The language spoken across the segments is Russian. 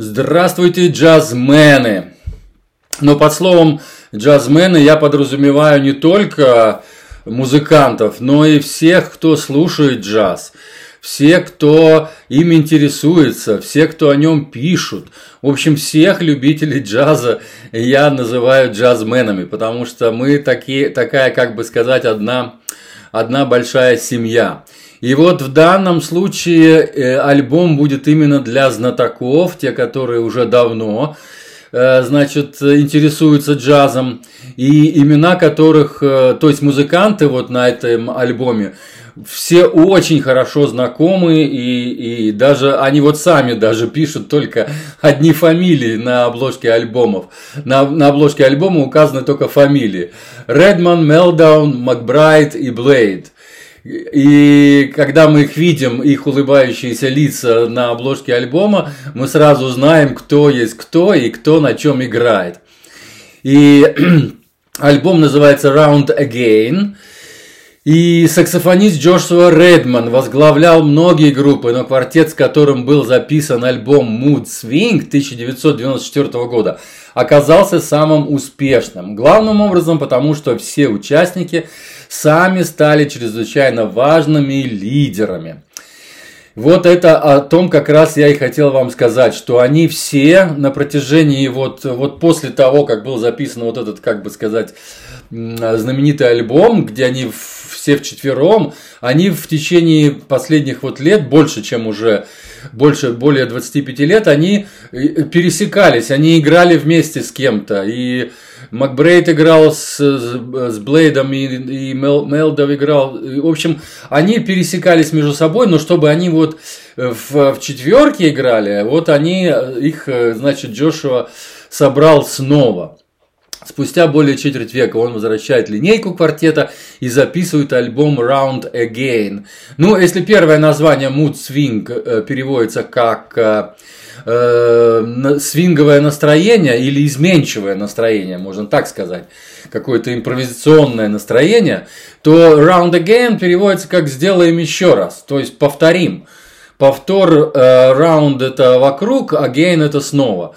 Здравствуйте, джазмены! Но под словом джазмены я подразумеваю не только музыкантов, но и всех, кто слушает джаз, все, кто им интересуется, все, кто о нем пишут. В общем, всех любителей джаза я называю джазменами, потому что мы такие, такая, как бы сказать, одна, одна большая семья. И вот в данном случае э, альбом будет именно для знатоков, те, которые уже давно э, значит, интересуются джазом, и имена которых, э, то есть музыканты вот на этом альбоме, все очень хорошо знакомы, и, и даже они вот сами даже пишут только одни фамилии на обложке альбомов. На, на обложке альбома указаны только фамилии. Редман, Мелдаун, Макбрайт и Блейд. И когда мы их видим, их улыбающиеся лица на обложке альбома, мы сразу знаем, кто есть кто и кто на чем играет. И альбом называется Round Again. И саксофонист Джошуа Редман возглавлял многие группы, но квартет, с которым был записан альбом Mood Swing 1994 года, оказался самым успешным. Главным образом потому, что все участники сами стали чрезвычайно важными лидерами. Вот это о том как раз я и хотел вам сказать, что они все на протяжении вот, вот после того, как был записан вот этот, как бы сказать, знаменитый альбом, где они все вчетвером, они в течение последних вот лет, больше, чем уже, больше, более 25 лет, они э, пересекались, они играли вместе с кем-то, и Макбрейд играл с, с Блейдом и, и Мел, Мелдов играл. В общем, они пересекались между собой, но чтобы они вот в, в четверке играли, вот они их, значит, Джошуа собрал снова. Спустя более четверть века он возвращает линейку квартета и записывает альбом Round Again. Ну, если первое название Mood Swing э, переводится как э, э, свинговое настроение или изменчивое настроение, можно так сказать, какое-то импровизационное настроение, то round again переводится как сделаем еще раз, то есть повторим. Повтор э, round это вокруг, again это снова.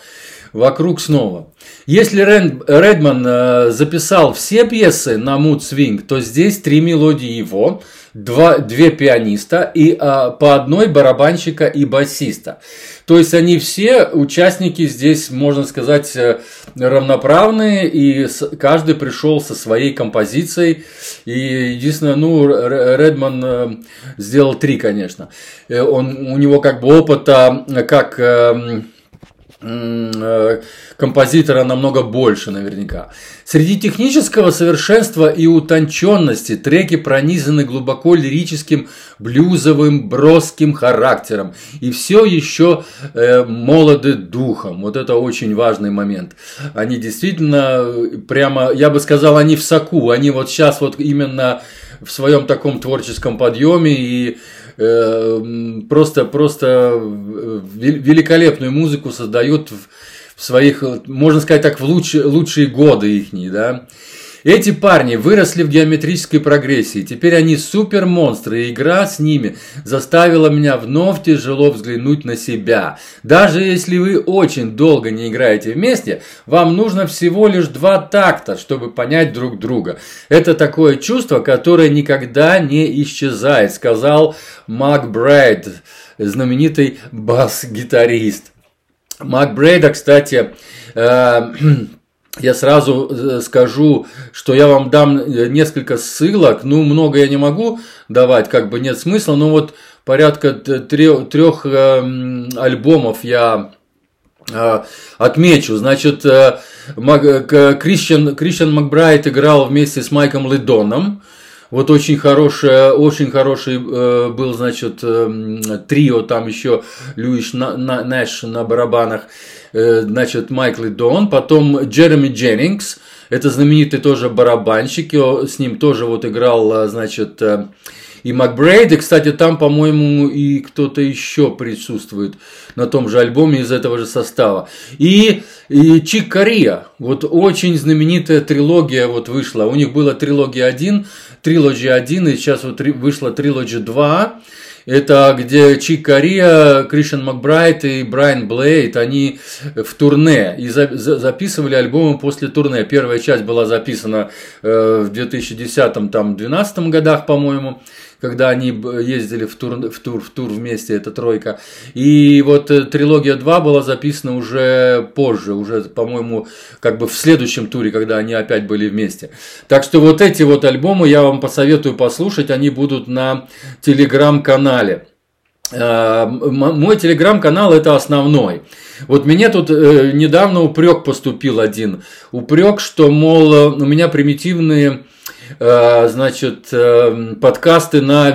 Вокруг снова. Если Редман э, записал все пьесы на Mood Swing, то здесь три мелодии его, два, две пианиста и а, по одной барабанщика и басиста. То есть они все участники здесь, можно сказать, э, равноправные, и каждый пришел со своей композицией. И единственное, ну, Редман э, сделал три, конечно. Э, он, у него как бы опыта как эм, Э, композитора намного больше наверняка. Среди технического совершенства и утонченности треки пронизаны глубоко лирическим, блюзовым, броским характером и все еще э, молоды духом. Вот это очень важный момент. Они действительно э, прямо, я бы сказал, они в соку, они вот сейчас вот именно в своем таком творческом подъеме и Э, просто, просто э, великолепную музыку создают в своих, можно сказать так, в лучшие, лучшие годы их, да. Эти парни выросли в геометрической прогрессии, теперь они супер монстры, и игра с ними заставила меня вновь тяжело взглянуть на себя. Даже если вы очень долго не играете вместе, вам нужно всего лишь два такта, чтобы понять друг друга. Это такое чувство, которое никогда не исчезает, сказал Мак Брайд, знаменитый бас-гитарист. Мак Брейда, кстати, э, я сразу э, скажу, что я вам дам э, несколько ссылок. Ну, много я не могу давать, как бы нет смысла, но вот порядка трех, трех э, альбомов я отмечу. Значит, Кристиан, Кристиан Макбрайт играл вместе с Майком Лидоном. Вот очень хороший, очень хороший э, был, значит, э, трио, там еще Льюиш на, на, Нэш на барабанах, э, значит, Майкл и Дон, потом Джереми Дженнингс, это знаменитый тоже барабанщик, с ним тоже вот играл, э, значит, э, и Макбрейд, и, кстати, там, по-моему, и кто-то еще присутствует на том же альбоме из этого же состава. И, и Чик Корея, вот очень знаменитая трилогия вот вышла. У них была трилогия 1, трилогия 1, и сейчас вот вышла трилогия 2. Это где Чик Кория, Кришен Макбрайт и Брайан Блейд, они в турне и за, за, записывали альбомы после турне. Первая часть была записана э, в 2010-2012 годах, по-моему когда они ездили в тур, в тур, в тур вместе, эта тройка. И вот э, трилогия 2 была записана уже позже, уже, по-моему, как бы в следующем туре, когда они опять были вместе. Так что вот эти вот альбомы я вам посоветую послушать, они будут на телеграм-канале. Э, мой телеграм-канал это основной. Вот мне тут э, недавно упрек поступил один. Упрек, что, мол, у меня примитивные Э, значит, э, подкасты на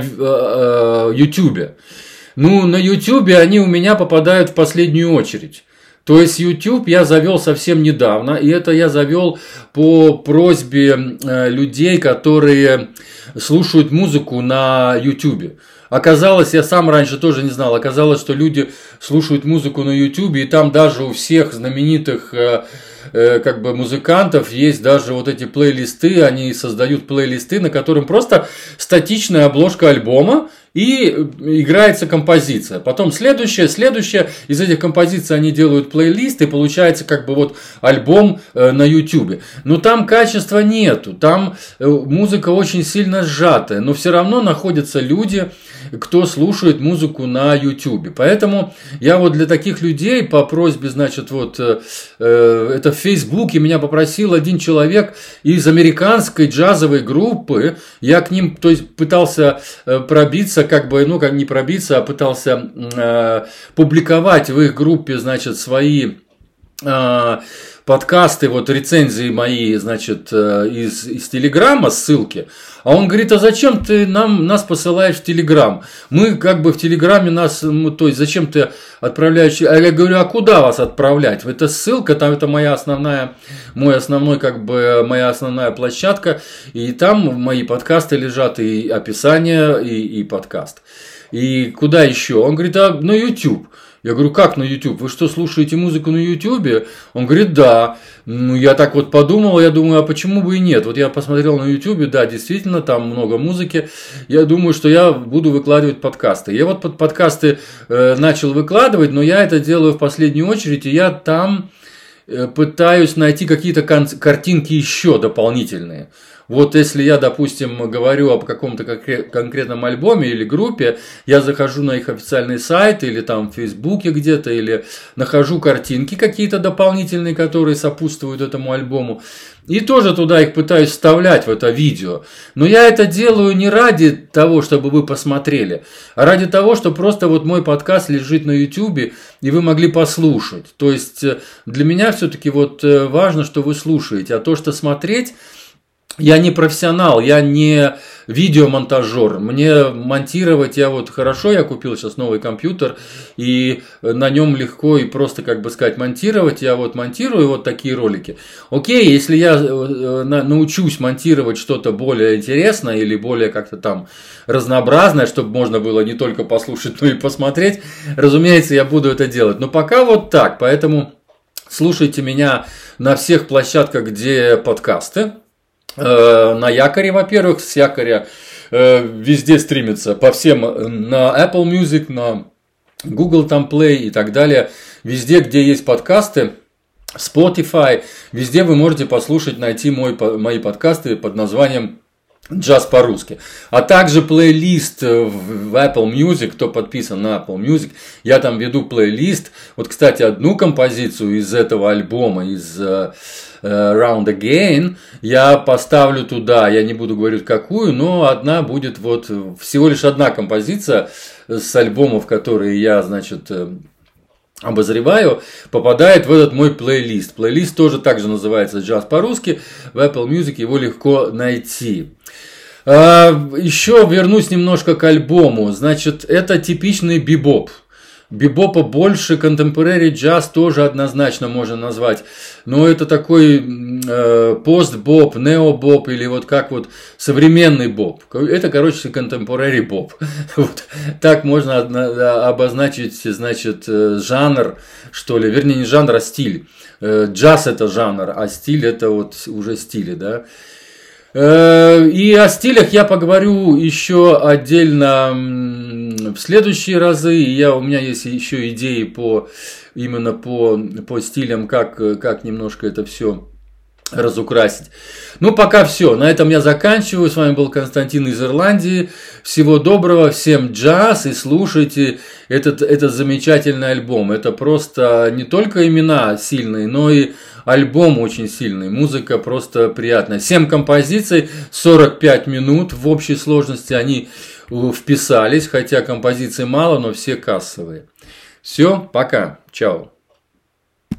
YouTube. Э, ну, на YouTube они у меня попадают в последнюю очередь. То есть YouTube я завел совсем недавно, и это я завел по просьбе людей, которые слушают музыку на YouTube. Оказалось, я сам раньше тоже не знал, оказалось, что люди слушают музыку на YouTube, и там даже у всех знаменитых Э, как бы музыкантов есть даже вот эти плейлисты, они создают плейлисты, на котором просто статичная обложка альбома, и играется композиция. Потом следующая, следующая. Из этих композиций они делают плейлист, и получается как бы вот альбом э, на YouTube. Но там качества нету, там э, музыка очень сильно сжатая, но все равно находятся люди, кто слушает музыку на YouTube. Поэтому я вот для таких людей по просьбе, значит, вот э, э, это в Фейсбуке меня попросил один человек из американской джазовой группы. Я к ним, то есть пытался э, пробиться, как бы, ну как не пробиться, а пытался э, публиковать в их группе, значит, свои э, подкасты, вот рецензии мои, значит, э, из, из Телеграма, ссылки. А он говорит, а зачем ты нам, нас посылаешь в Телеграм? Мы как бы в Телеграме нас, ну, то есть зачем ты отправляешь? А я говорю, а куда вас отправлять? Это ссылка, там это моя основная, мой основной, как бы, моя основная площадка. И там мои подкасты лежат, и описание, и, и подкаст. И куда еще? Он говорит, а на YouTube. Я говорю, как на YouTube? Вы что, слушаете музыку на YouTube? Он говорит, да. Ну, я так вот подумал, я думаю, а почему бы и нет? Вот я посмотрел на YouTube, да, действительно, там много музыки. Я думаю, что я буду выкладывать подкасты. Я вот под подкасты э, начал выкладывать, но я это делаю в последнюю очередь, и я там э, пытаюсь найти какие-то картинки еще дополнительные. Вот если я, допустим, говорю об каком-то конкретном альбоме или группе, я захожу на их официальный сайт или там в Фейсбуке где-то, или нахожу картинки какие-то дополнительные, которые сопутствуют этому альбому, и тоже туда их пытаюсь вставлять в это видео. Но я это делаю не ради того, чтобы вы посмотрели, а ради того, что просто вот мой подкаст лежит на YouTube, и вы могли послушать. То есть э, для меня все-таки вот э, важно, что вы слушаете, а то, что смотреть я не профессионал, я не видеомонтажер. Мне монтировать я вот хорошо, я купил сейчас новый компьютер, и на нем легко и просто, как бы сказать, монтировать. Я вот монтирую вот такие ролики. Окей, если я э, научусь монтировать что-то более интересное или более как-то там разнообразное, чтобы можно было не только послушать, но и посмотреть, разумеется, я буду это делать. Но пока вот так, поэтому слушайте меня на всех площадках, где подкасты. Э, на якоре, во-первых, с якоря э, везде стримится, по всем, э, на Apple Music, на Google там Play и так далее. Везде, где есть подкасты, Spotify, везде вы можете послушать, найти мой, мои подкасты под названием джаз по-русски. А также плейлист в Apple Music, кто подписан на Apple Music, я там веду плейлист. Вот, кстати, одну композицию из этого альбома, из uh, Round Again, я поставлю туда, я не буду говорить какую, но одна будет вот, всего лишь одна композиция с альбомов, которые я, значит, э, обозреваю, попадает в этот мой плейлист. Плейлист тоже также называется «Джаз по-русски». В Apple Music его легко найти. А, еще вернусь немножко к альбому. Значит, это типичный бибоп. Бибопа больше, контемпорари джаз тоже однозначно можно назвать. Но это такой э, пост-боп, нео-боп или вот как вот современный боп. Это, короче, контемпорари боп. вот. Так можно обозначить, значит, э, жанр, что ли. Вернее, не жанр, а стиль. Э, джаз это жанр, а стиль это вот уже стили, да. Э, и о стилях я поговорю еще отдельно в следующие разы. Я, у меня есть еще идеи по именно по, по стилям, как, как немножко это все разукрасить. Ну, пока все. На этом я заканчиваю. С вами был Константин из Ирландии. Всего доброго, всем джаз и слушайте этот, этот замечательный альбом. Это просто не только имена сильные, но и альбом очень сильный. Музыка просто приятная. 7 композиций, 45 минут в общей сложности они вписались, хотя композиций мало, но все кассовые. Все, пока, чао.